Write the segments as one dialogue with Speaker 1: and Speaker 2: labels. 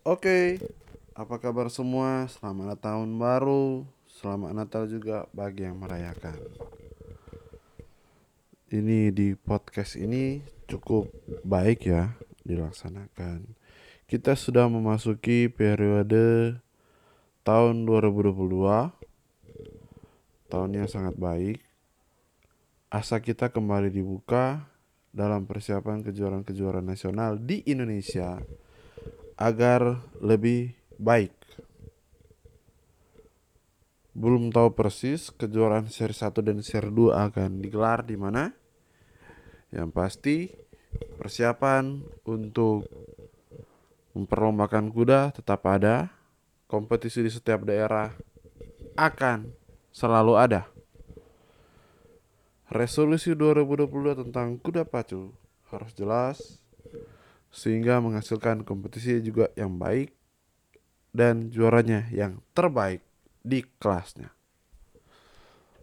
Speaker 1: Oke, apa kabar semua? Selamat tahun baru, selamat Natal juga bagi yang merayakan. Ini di podcast ini cukup baik ya dilaksanakan. Kita sudah memasuki periode tahun 2022. Tahunnya sangat baik. Asa kita kembali dibuka dalam persiapan kejuaraan-kejuaraan nasional di Indonesia agar lebih baik. Belum tahu persis kejuaraan seri 1 dan seri 2 akan digelar di mana? Yang pasti persiapan untuk memperlombakan kuda tetap ada. Kompetisi di setiap daerah akan selalu ada. Resolusi 2022 tentang kuda pacu harus jelas, sehingga menghasilkan kompetisi juga yang baik dan juaranya yang terbaik di kelasnya.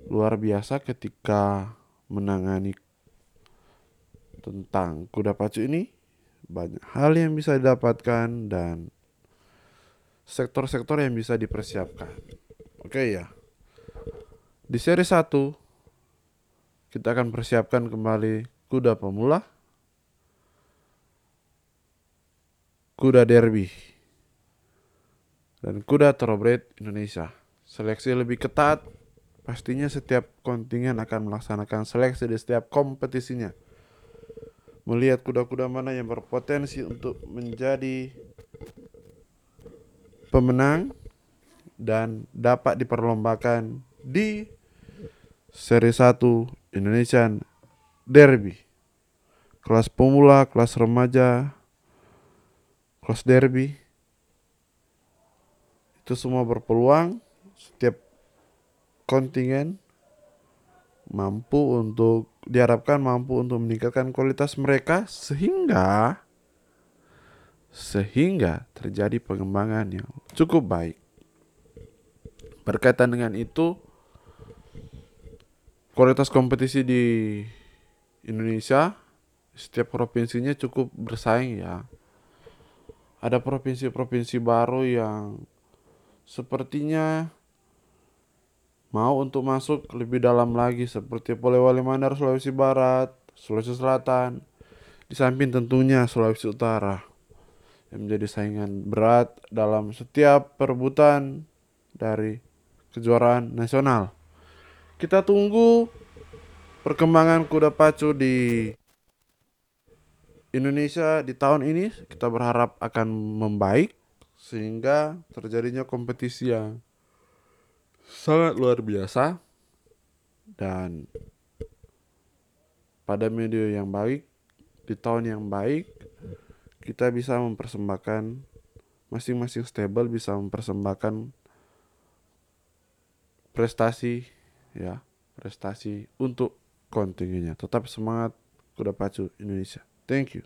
Speaker 1: Luar biasa ketika menangani tentang kuda pacu ini banyak hal yang bisa didapatkan dan sektor-sektor yang bisa dipersiapkan. Oke ya. Di seri 1 kita akan persiapkan kembali kuda pemula kuda derby, dan kuda thoroughbred Indonesia. Seleksi lebih ketat, pastinya setiap kontingen akan melaksanakan seleksi di setiap kompetisinya. Melihat kuda-kuda mana yang berpotensi untuk menjadi pemenang dan dapat diperlombakan di seri 1 Indonesian Derby. Kelas pemula, kelas remaja, Cross derby. Itu semua berpeluang. Setiap kontingen mampu untuk diharapkan mampu untuk meningkatkan kualitas mereka sehingga sehingga terjadi pengembangan yang cukup baik. Berkaitan dengan itu, kualitas kompetisi di Indonesia setiap provinsinya cukup bersaing ya ada provinsi-provinsi baru yang sepertinya mau untuk masuk lebih dalam lagi seperti Polewali Mandar Sulawesi Barat, Sulawesi Selatan, di samping tentunya Sulawesi Utara yang menjadi saingan berat dalam setiap perebutan dari kejuaraan nasional. Kita tunggu perkembangan kuda pacu di Indonesia di tahun ini kita berharap akan membaik sehingga terjadinya kompetisi yang sangat luar biasa dan pada media yang baik di tahun yang baik kita bisa mempersembahkan masing-masing stable bisa mempersembahkan prestasi ya prestasi untuk kontingennya. Tetap semangat kuda pacu Indonesia Thank you.